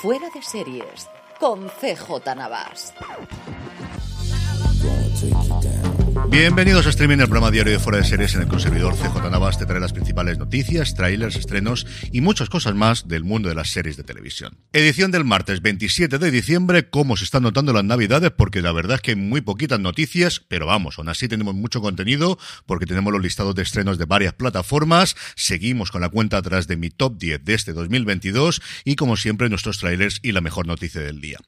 Fuera de Series con CJ Navas. Bienvenidos a Streaming, el programa diario de Fuera de Series en el servidor CJ Navas te trae las principales noticias, trailers, estrenos y muchas cosas más del mundo de las series de televisión. Edición del martes 27 de diciembre, cómo se están notando las navidades, porque la verdad es que hay muy poquitas noticias, pero vamos, aún así tenemos mucho contenido, porque tenemos los listados de estrenos de varias plataformas, seguimos con la cuenta atrás de mi top 10 de este 2022 y como siempre nuestros trailers y la mejor noticia del día.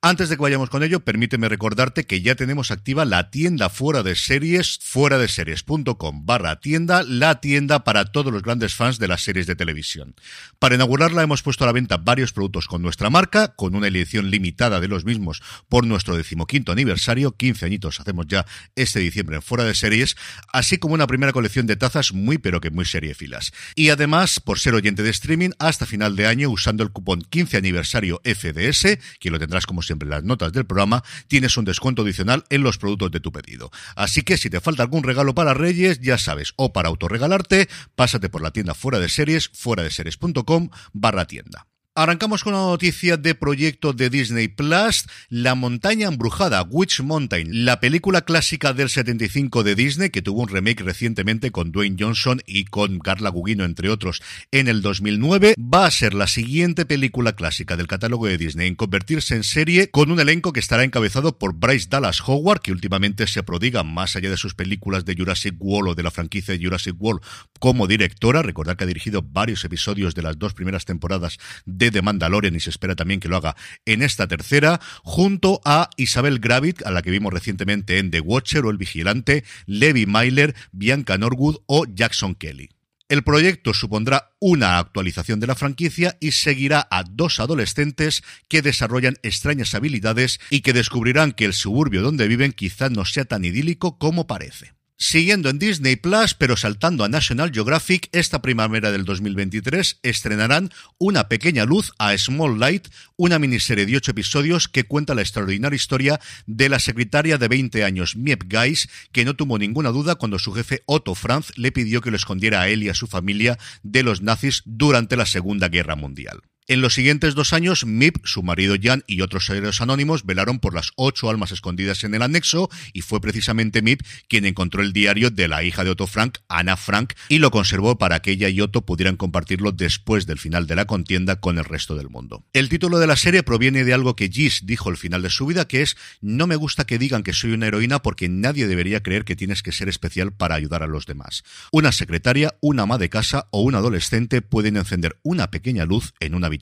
Antes de que vayamos con ello, permíteme recordarte que ya tenemos activa la tienda fuera de series, fuera de series.com barra tienda, la tienda para todos los grandes fans de las series de televisión. Para inaugurarla hemos puesto a la venta varios productos con nuestra marca, con una edición limitada de los mismos por nuestro decimoquinto aniversario, 15 añitos hacemos ya este diciembre en fuera de series, así como una primera colección de tazas muy pero que muy seriefilas. Y además, por ser oyente de streaming, hasta final de año, usando el cupón 15 aniversario FDS, que lo tendrás como siempre en las notas del programa, tienes un descuento adicional en los productos de tu pedido. Así que si te falta algún regalo para Reyes, ya sabes, o para autorregalarte, pásate por la tienda fuera de series, fuera de series.com barra tienda. Arrancamos con una noticia de proyecto de Disney Plus, La montaña embrujada, Witch Mountain, la película clásica del 75 de Disney que tuvo un remake recientemente con Dwayne Johnson y con Carla Gugino entre otros en el 2009, va a ser la siguiente película clásica del catálogo de Disney en convertirse en serie con un elenco que estará encabezado por Bryce Dallas Howard, que últimamente se prodiga más allá de sus películas de Jurassic World o de la franquicia de Jurassic World como directora, recordar que ha dirigido varios episodios de las dos primeras temporadas de de Mandalorian y se espera también que lo haga en esta tercera, junto a Isabel Gravit, a la que vimos recientemente en The Watcher o El Vigilante, Levi Myler, Bianca Norwood o Jackson Kelly. El proyecto supondrá una actualización de la franquicia y seguirá a dos adolescentes que desarrollan extrañas habilidades y que descubrirán que el suburbio donde viven quizá no sea tan idílico como parece. Siguiendo en Disney Plus, pero saltando a National Geographic, esta primavera del 2023 estrenarán Una pequeña luz a Small Light, una miniserie de ocho episodios que cuenta la extraordinaria historia de la secretaria de 20 años, Miep Geis, que no tuvo ninguna duda cuando su jefe Otto Franz le pidió que lo escondiera a él y a su familia de los nazis durante la Segunda Guerra Mundial. En los siguientes dos años, Mip, su marido Jan y otros héroes anónimos velaron por las ocho almas escondidas en el anexo y fue precisamente Mip quien encontró el diario de la hija de Otto Frank, Anna Frank, y lo conservó para que ella y Otto pudieran compartirlo después del final de la contienda con el resto del mundo. El título de la serie proviene de algo que Gis dijo al final de su vida, que es no me gusta que digan que soy una heroína porque nadie debería creer que tienes que ser especial para ayudar a los demás. Una secretaria, una ama de casa o un adolescente pueden encender una pequeña luz en una habitación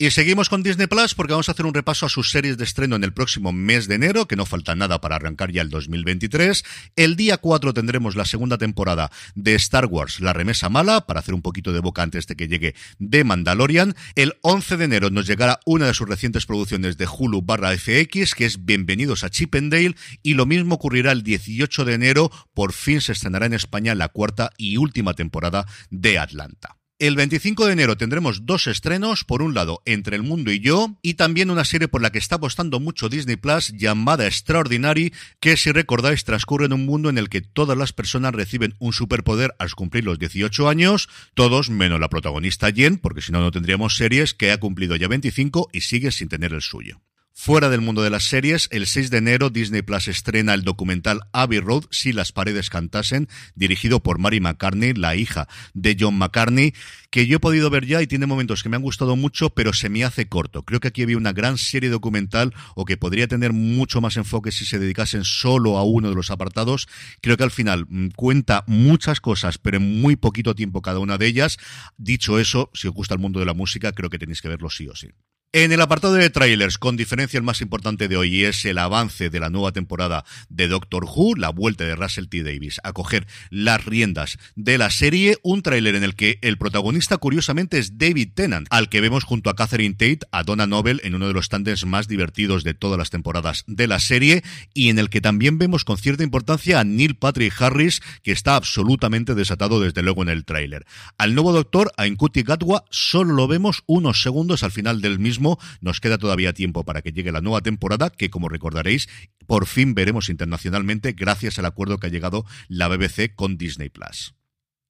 Y seguimos con Disney Plus porque vamos a hacer un repaso a sus series de estreno en el próximo mes de enero, que no falta nada para arrancar ya el 2023. El día 4 tendremos la segunda temporada de Star Wars, La Remesa Mala, para hacer un poquito de boca antes de que llegue de Mandalorian. El 11 de enero nos llegará una de sus recientes producciones de Hulu barra FX, que es Bienvenidos a Chippendale, y lo mismo ocurrirá el 18 de enero, por fin se estrenará en España la cuarta y última temporada de Atlanta. El 25 de enero tendremos dos estrenos, por un lado Entre el Mundo y Yo, y también una serie por la que está apostando mucho Disney Plus llamada Extraordinary, que si recordáis transcurre en un mundo en el que todas las personas reciben un superpoder al cumplir los 18 años, todos menos la protagonista Jen, porque si no no tendríamos series que ha cumplido ya 25 y sigue sin tener el suyo. Fuera del mundo de las series, el 6 de enero Disney Plus estrena el documental Abbey Road, Si las paredes cantasen, dirigido por Mary McCartney, la hija de John McCartney, que yo he podido ver ya y tiene momentos que me han gustado mucho, pero se me hace corto. Creo que aquí había una gran serie documental o que podría tener mucho más enfoque si se dedicasen solo a uno de los apartados. Creo que al final mm, cuenta muchas cosas, pero en muy poquito tiempo cada una de ellas. Dicho eso, si os gusta el mundo de la música, creo que tenéis que verlo sí o sí. En el apartado de trailers, con diferencia el más importante de hoy es el avance de la nueva temporada de Doctor Who, la vuelta de Russell T. Davis a coger las riendas de la serie, un tráiler en el que el protagonista curiosamente es David Tennant, al que vemos junto a Catherine Tate, a Donna Noble en uno de los tandes más divertidos de todas las temporadas de la serie y en el que también vemos con cierta importancia a Neil Patrick Harris, que está absolutamente desatado desde luego en el tráiler. Al nuevo doctor, a Incuti Gatwa, solo lo vemos unos segundos al final del mismo nos queda todavía tiempo para que llegue la nueva temporada, que como recordaréis, por fin veremos internacionalmente gracias al acuerdo que ha llegado la BBC con Disney Plus.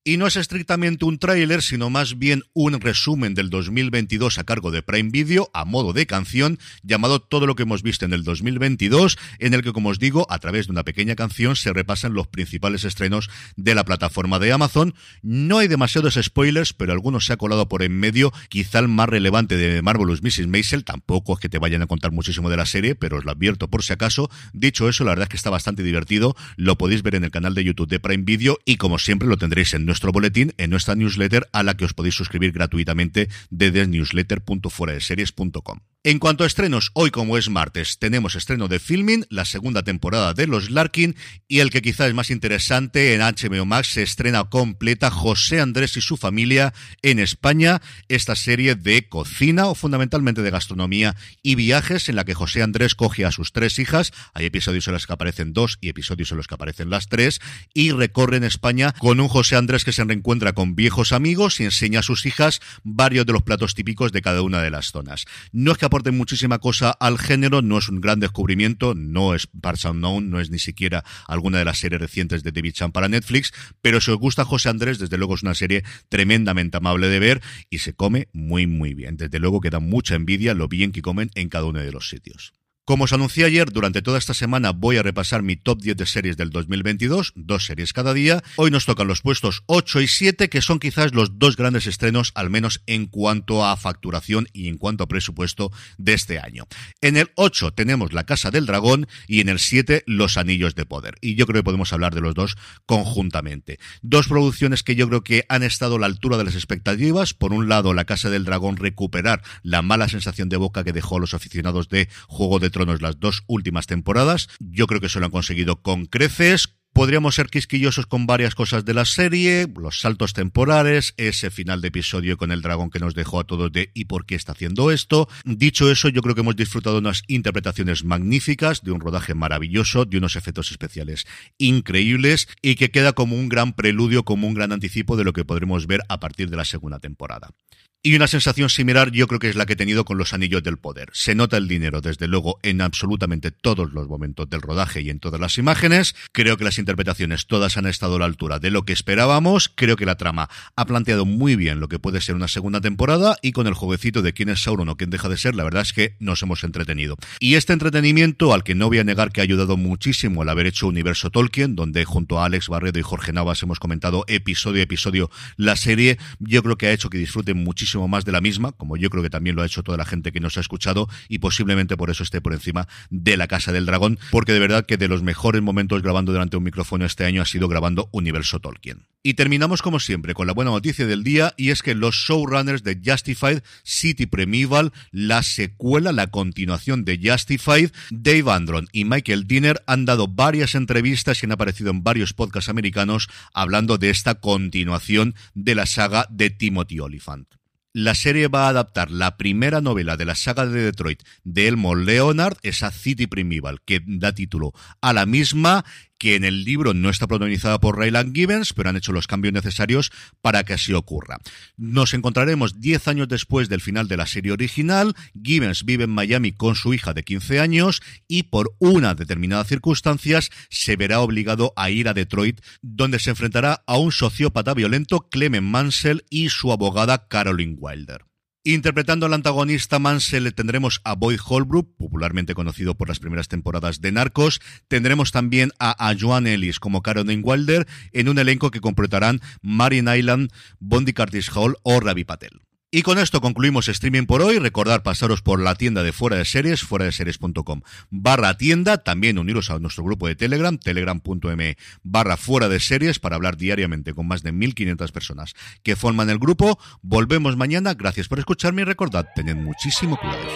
Y no es estrictamente un tráiler, sino más bien un resumen del 2022 a cargo de Prime Video, a modo de canción, llamado Todo lo que hemos visto en el 2022, en el que, como os digo, a través de una pequeña canción se repasan los principales estrenos de la plataforma de Amazon. No hay demasiados spoilers, pero algunos se ha colado por en medio, quizá el más relevante de Marvelous Mrs. Maisel, tampoco es que te vayan a contar muchísimo de la serie, pero os lo advierto por si acaso. Dicho eso, la verdad es que está bastante divertido, lo podéis ver en el canal de YouTube de Prime Video y como siempre lo tendréis en nuestro nuestro boletín en nuestra newsletter a la que os podéis suscribir gratuitamente desde newsletter.fueradeseries.com. En cuanto a estrenos, hoy como es martes, tenemos estreno de Filming, la segunda temporada de Los Larkin y el que quizás es más interesante, en HBO Max se estrena completa José Andrés y su familia en España, esta serie de cocina o fundamentalmente de gastronomía y viajes en la que José Andrés coge a sus tres hijas, hay episodios en los que aparecen dos y episodios en los que aparecen las tres, y recorre en España con un José Andrés se reencuentra con viejos amigos y enseña a sus hijas varios de los platos típicos de cada una de las zonas. No es que aporte muchísima cosa al género, no es un gran descubrimiento, no es Parts Unknown, no es ni siquiera alguna de las series recientes de David Chan para Netflix, pero si os gusta José Andrés, desde luego es una serie tremendamente amable de ver y se come muy muy bien. Desde luego que da mucha envidia lo bien que comen en cada uno de los sitios. Como os anuncié ayer, durante toda esta semana voy a repasar mi top 10 de series del 2022, dos series cada día. Hoy nos tocan los puestos 8 y 7, que son quizás los dos grandes estrenos, al menos en cuanto a facturación y en cuanto a presupuesto de este año. En el 8 tenemos La Casa del Dragón y en el 7 Los Anillos de Poder. Y yo creo que podemos hablar de los dos conjuntamente. Dos producciones que yo creo que han estado a la altura de las expectativas. Por un lado, La Casa del Dragón recuperar la mala sensación de boca que dejó a los aficionados de Juego de las dos últimas temporadas. Yo creo que se lo han conseguido con creces, Podríamos ser quisquillosos con varias cosas de la serie, los saltos temporales, ese final de episodio con el dragón que nos dejó a todos de ¿y por qué está haciendo esto? Dicho eso, yo creo que hemos disfrutado unas interpretaciones magníficas, de un rodaje maravilloso, de unos efectos especiales increíbles y que queda como un gran preludio, como un gran anticipo de lo que podremos ver a partir de la segunda temporada. Y una sensación similar yo creo que es la que he tenido con los anillos del poder. Se nota el dinero, desde luego, en absolutamente todos los momentos del rodaje y en todas las imágenes. Creo que las interpretaciones todas han estado a la altura de lo que esperábamos. Creo que la trama ha planteado muy bien lo que puede ser una segunda temporada y con el jovencito de quién es Sauron o quién deja de ser, la verdad es que nos hemos entretenido. Y este entretenimiento, al que no voy a negar que ha ayudado muchísimo el haber hecho Universo Tolkien, donde junto a Alex Barredo y Jorge Navas hemos comentado episodio a episodio la serie, yo creo que ha hecho que disfruten muchísimo más de la misma, como yo creo que también lo ha hecho toda la gente que nos ha escuchado y posiblemente por eso esté por encima de la Casa del Dragón, porque de verdad que de los mejores momentos grabando delante de un micrófono este año ha sido grabando Universo Tolkien. Y terminamos como siempre con la buena noticia del día y es que los showrunners de Justified City Primeval, la secuela, la continuación de Justified, Dave Andron y Michael Dinner han dado varias entrevistas y han aparecido en varios podcasts americanos hablando de esta continuación de la saga de Timothy Oliphant. La serie va a adaptar la primera novela de la saga de Detroit de Elmo Leonard, esa City Primeval, que da título a la misma que en el libro no está protagonizada por Raylan Gibbons, pero han hecho los cambios necesarios para que así ocurra. Nos encontraremos 10 años después del final de la serie original. Gibbons vive en Miami con su hija de 15 años y por una determinada circunstancias se verá obligado a ir a Detroit, donde se enfrentará a un sociópata violento, Clement Mansell, y su abogada Caroline Wilder. Interpretando al antagonista Mansell tendremos a Boy Holbrook, popularmente conocido por las primeras temporadas de Narcos. Tendremos también a, a Joan Ellis como Caroline Wilder en un elenco que completarán Marin Island, Bondi Curtis Hall o Ravi Patel. Y con esto concluimos streaming por hoy. Recordar pasaros por la tienda de Fuera de Series, fuera de series.com barra tienda. También uniros a nuestro grupo de Telegram, telegram.me barra fuera de series para hablar diariamente con más de 1500 personas que forman el grupo. Volvemos mañana. Gracias por escucharme y recordad, tened muchísimo cuidado.